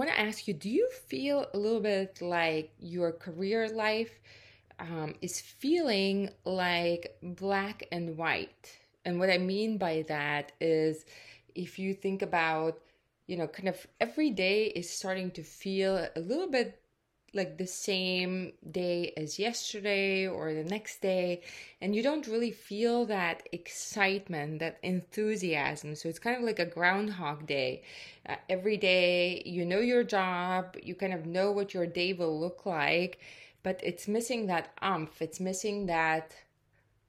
want to ask you do you feel a little bit like your career life um, is feeling like black and white? And what I mean by that is if you think about, you know, kind of every day is starting to feel a little bit like the same day as yesterday or the next day and you don't really feel that excitement that enthusiasm. So it's kind of like a groundhog day. Uh, every day you know your job you kind of know what your day will look like but it's missing that umph. It's missing that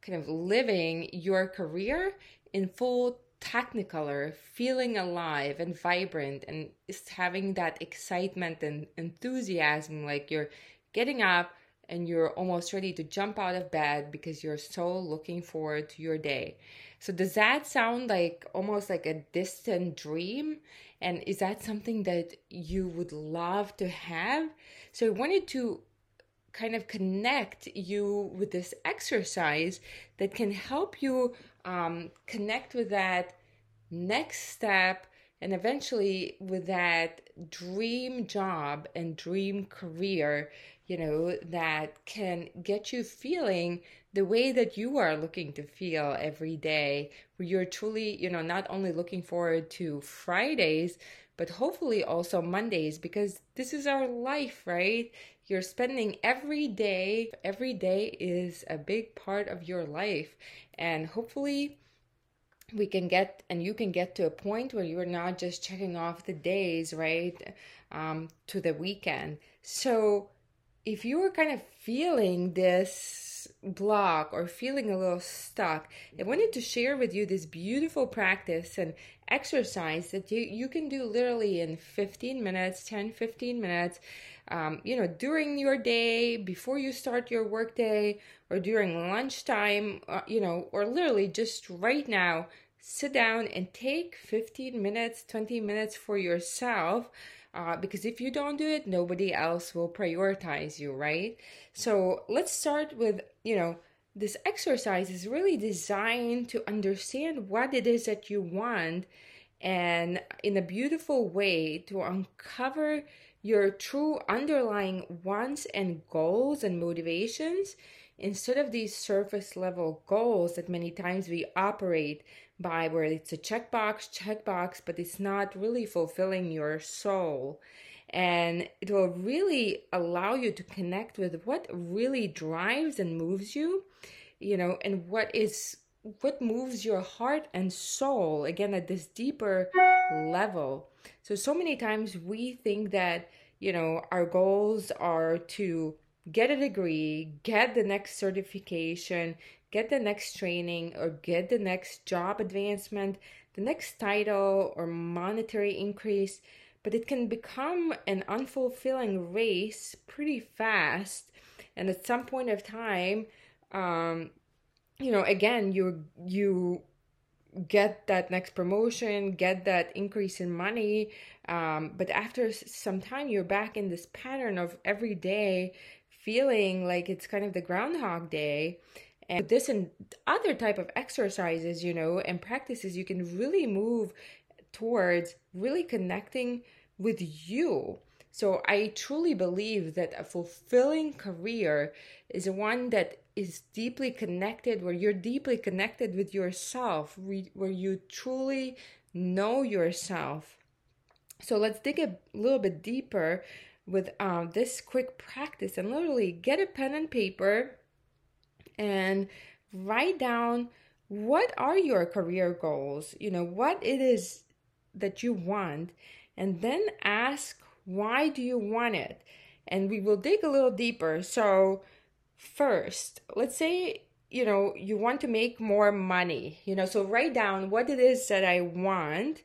kind of living your career in full technicolor, feeling alive and vibrant, and just having that excitement and enthusiasm like you're getting up and you're almost ready to jump out of bed because you're so looking forward to your day. So, does that sound like almost like a distant dream? And is that something that you would love to have? So, I wanted to kind of connect you with this exercise that can help you um, connect with that next step and eventually with that dream job and dream career you know that can get you feeling the way that you are looking to feel every day where you're truly you know not only looking forward to fridays but hopefully also mondays because this is our life right? You're spending every day every day is a big part of your life and hopefully we can get and you can get to a point where you're not just checking off the days right um, to the weekend. So if you are kind of feeling this block or feeling a little stuck i wanted to share with you this beautiful practice and exercise that you, you can do literally in 15 minutes 10 15 minutes um, you know, during your day, before you start your workday, or during lunchtime, uh, you know, or literally just right now, sit down and take 15 minutes, 20 minutes for yourself. Uh, because if you don't do it, nobody else will prioritize you, right? So let's start with, you know, this exercise is really designed to understand what it is that you want and in a beautiful way to uncover your true underlying wants and goals and motivations instead of these surface level goals that many times we operate by where it's a checkbox checkbox but it's not really fulfilling your soul. And it will really allow you to connect with what really drives and moves you you know and what is what moves your heart and soul again at this deeper level. So, so many times we think that, you know, our goals are to get a degree, get the next certification, get the next training, or get the next job advancement, the next title or monetary increase. But it can become an unfulfilling race pretty fast. And at some point of time, um, you know, again, you you get that next promotion, get that increase in money. Um, but after some time, you're back in this pattern of every day feeling like it's kind of the Groundhog Day. And this and other type of exercises, you know, and practices, you can really move towards really connecting with you. So I truly believe that a fulfilling career is one that is deeply connected, where you're deeply connected with yourself, where you truly know yourself. So let's dig a little bit deeper with um, this quick practice and literally get a pen and paper and write down what are your career goals, you know, what it is that you want, and then ask why do you want it? And we will dig a little deeper. So, first, let's say you know you want to make more money you know so write down what it is that i want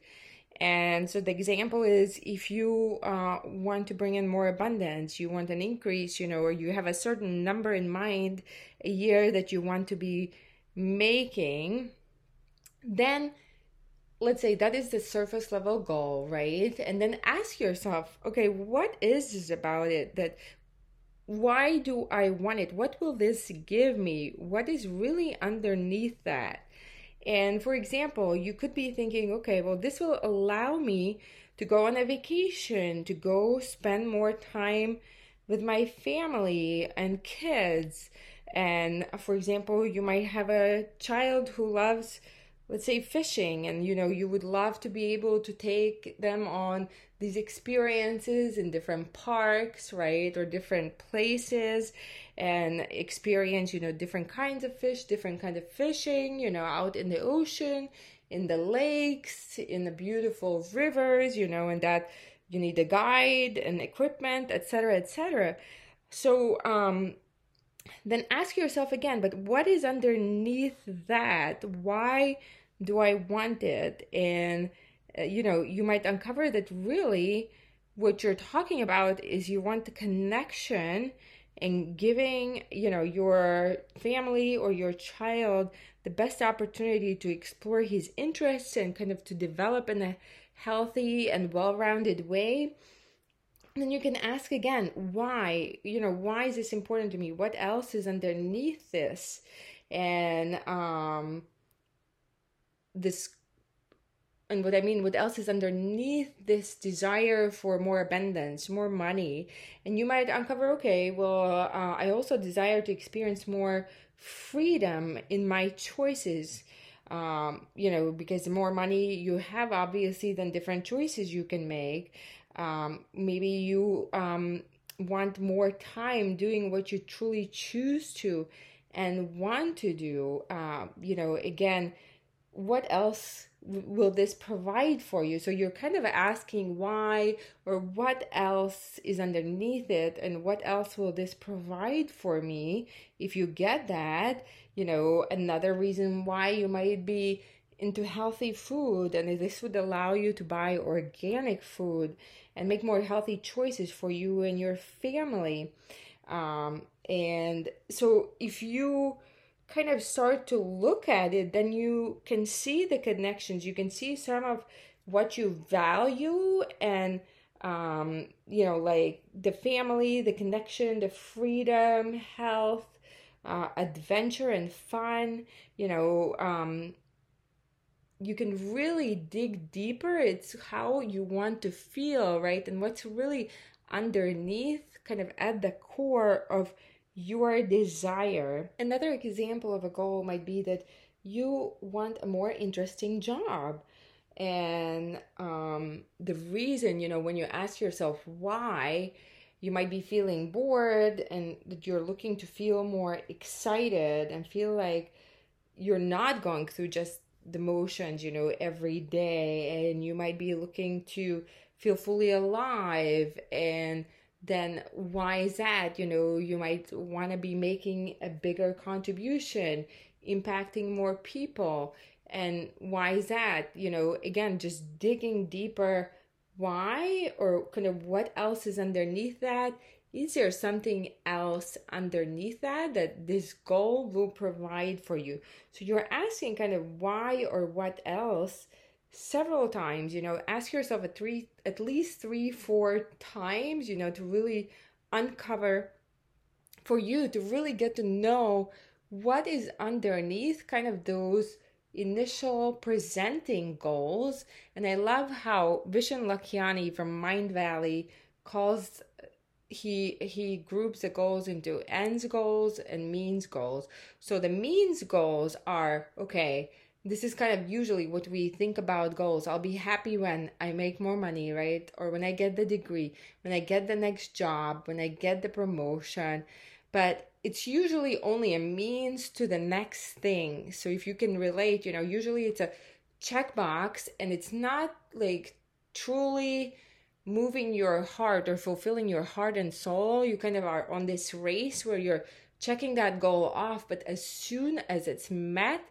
and so the example is if you uh, want to bring in more abundance you want an increase you know or you have a certain number in mind a year that you want to be making then let's say that is the surface level goal right and then ask yourself okay what is this about it that why do I want it? What will this give me? What is really underneath that? And for example, you could be thinking, okay, well, this will allow me to go on a vacation, to go spend more time with my family and kids. And for example, you might have a child who loves, let's say, fishing, and you know, you would love to be able to take them on these experiences in different parks, right, or different places and experience, you know, different kinds of fish, different kind of fishing, you know, out in the ocean, in the lakes, in the beautiful rivers, you know, and that you need a guide and equipment, etc., etc. So, um, then ask yourself again, but what is underneath that? Why do I want it? And, uh, you know, you might uncover that really what you're talking about is you want the connection and giving, you know, your family or your child the best opportunity to explore his interests and kind of to develop in a healthy and well-rounded way then you can ask again why you know why is this important to me? What else is underneath this? And um this and what I mean, what else is underneath this desire for more abundance, more money? And you might uncover, okay, well, uh, I also desire to experience more freedom in my choices um, you know, because the more money you have, obviously, then different choices you can make. Um, maybe you um, want more time doing what you truly choose to and want to do. Uh, you know, again, what else will this provide for you? So you're kind of asking why or what else is underneath it and what else will this provide for me? If you get that, you know, another reason why you might be into healthy food and this would allow you to buy organic food and make more healthy choices for you and your family. Um, and so if you kind of start to look at it, then you can see the connections. You can see some of what you value and um, you know, like the family, the connection, the freedom, health, uh, adventure, and fun. You know, um, you can really dig deeper. It's how you want to feel, right? And what's really underneath, kind of at the core of your desire. Another example of a goal might be that you want a more interesting job. And um, the reason, you know, when you ask yourself why, you might be feeling bored and that you're looking to feel more excited and feel like you're not going through just the motions, you know, every day. And you might be looking to feel fully alive and then why is that? You know, you might want to be making a bigger contribution, impacting more people. And why is that? You know, again, just digging deeper why or kind of what else is underneath that is there something else underneath that that this goal will provide for you so you're asking kind of why or what else several times you know ask yourself at three at least three four times you know to really uncover for you to really get to know what is underneath kind of those initial presenting goals. And i love how Vishen Lakhiani from Mindvalley calls he he groups the goals into ends goals and means goals. So the means goals are okay this is kind of usually what we think about goals. I'll be happy when I make more money, right? Or when I get the degree, when I get the next job, when I get the promotion. But it's usually only a means to the next thing. So if you can relate, you know, usually it's a checkbox and it's not like truly moving your heart or fulfilling your heart and soul. You kind of are on this race where you're checking that goal off, but as soon as it's met,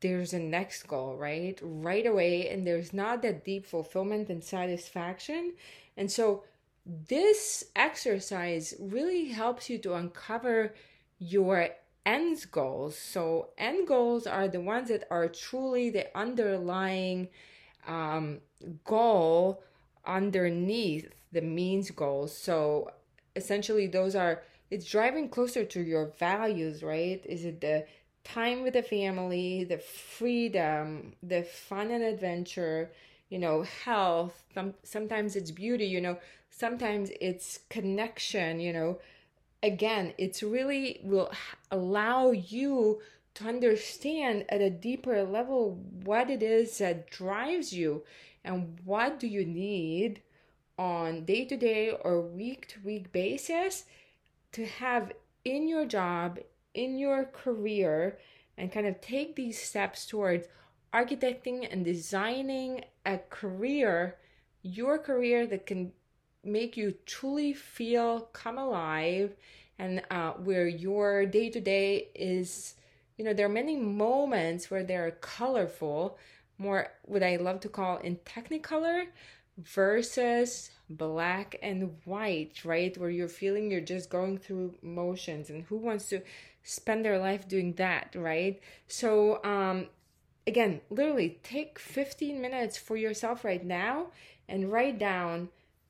there's a next goal, right? Right away, and there's not that deep fulfillment and satisfaction. And so, this exercise really helps you to uncover your end goals. So, end goals are the ones that are truly the underlying um, goal underneath the means goals. So, essentially, those are it's driving closer to your values, right? Is it the time with the family, the freedom, the fun and adventure, you know, health, some, sometimes it's beauty, you know, sometimes it's connection, you know. Again, it's really will allow you to understand at a deeper level what it is that drives you and what do you need on day to day or week to week basis to have in your job, in your career, and kind of take these steps towards architecting and designing a career, your career that can make you truly feel come alive and uh, where your day to day is, you know, there are many moments where they're colorful, more what I love to call in technicolor versus black and white, right? Where you're feeling you're just going through motions and who wants to spend their life doing that, right? So, um, again, literally take 15 minutes for yourself right now and write down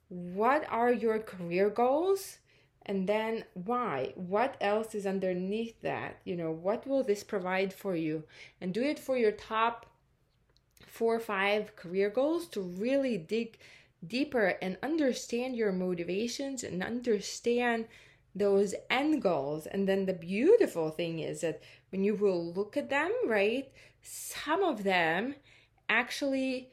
what are your career goals and then why? What else is underneath that? You know what will this provide for you? And do it for your top four or five career goals to really dig deeper and understand your motivations and understand those end goals. And then the beautiful thing is that when you will look at them, right, some of them actually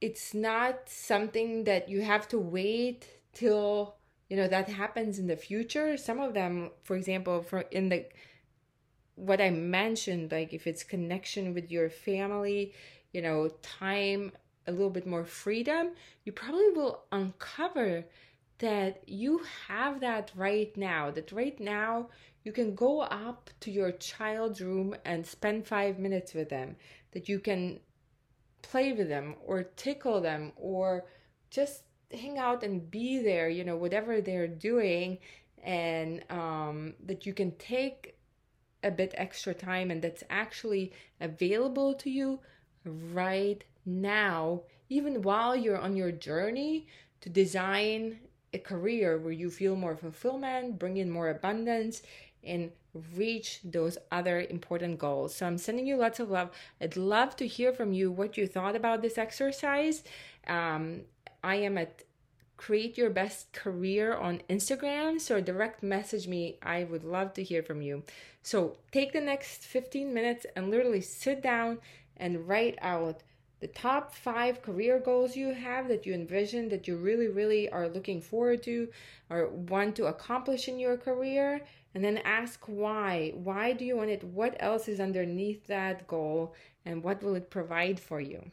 it's not something that you have to wait till you know that happens in the future some of them for example for in the what i mentioned like if it's connection with your family you know time a little bit more freedom you probably will uncover that you have that right now, that right now you can go up to your child's room and spend five minutes with them, that you can play with them or tickle them or just hang out and be there, you know, whatever they're doing, and um, that you can take a bit extra time and that's actually available to you right now, even while you're on your journey to design a career where you feel more fulfillment, bring in more abundance, and reach those other important goals. So I'm sending you lots of love. I'd love to hear from you what you thought about this exercise. Um, I am at create your best career on Instagram. So direct message me. I would love to hear from you. So take the next 15 minutes and literally sit down and write out the top five career goals you have that you envision that you really, really are looking forward to or want to accomplish in your career. And then ask why. Why do you want it? What else is underneath that goal? And what will it provide for you?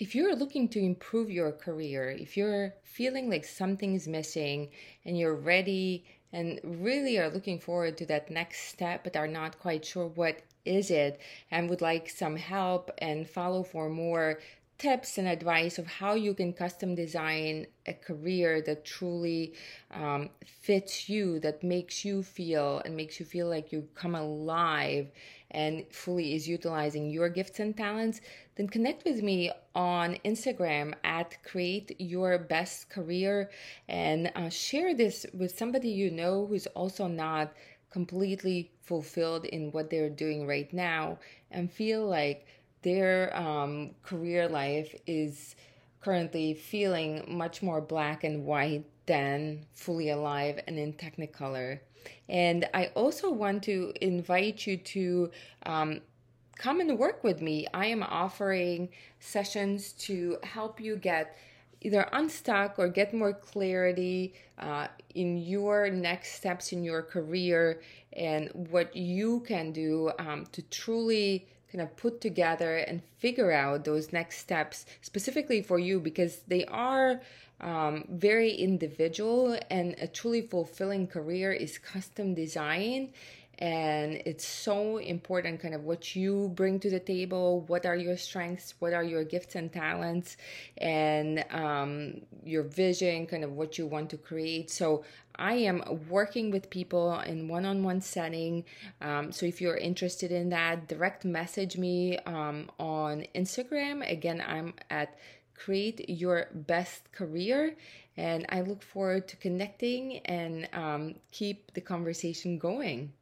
If you're looking to improve your career, if you're feeling like something is missing and you're ready and really are looking forward to that next step but are not quite sure what is it and would like some help and follow for more tips and advice of how you can custom design a career that truly um, fits you, that makes you feel and makes you feel like you come alive and fully is utilizing your gifts and talents, then connect with me on Instagram at create your best career and uh, share this with somebody you know who's also not completely fulfilled in what they're doing right now and feel like their um, career life is currently feeling much more black and white than fully alive and in technicolor. And I also want to invite you to um, come and work with me. I am offering sessions to help you get either unstuck or get more clarity uh, in your next steps in your career and what you can do um, to truly kind of put together and figure out those next steps specifically for you because they are um, very individual and a truly fulfilling career is custom design and it's so important kind of what you bring to the table what are your strengths what are your gifts and talents and um, your vision kind of what you want to create. So i am working with people in one-on-one setting. Um, so if you're interested in that direct message me um, on instagram. Again i'm at create your best career and i look forward to connecting and um, keep the conversation going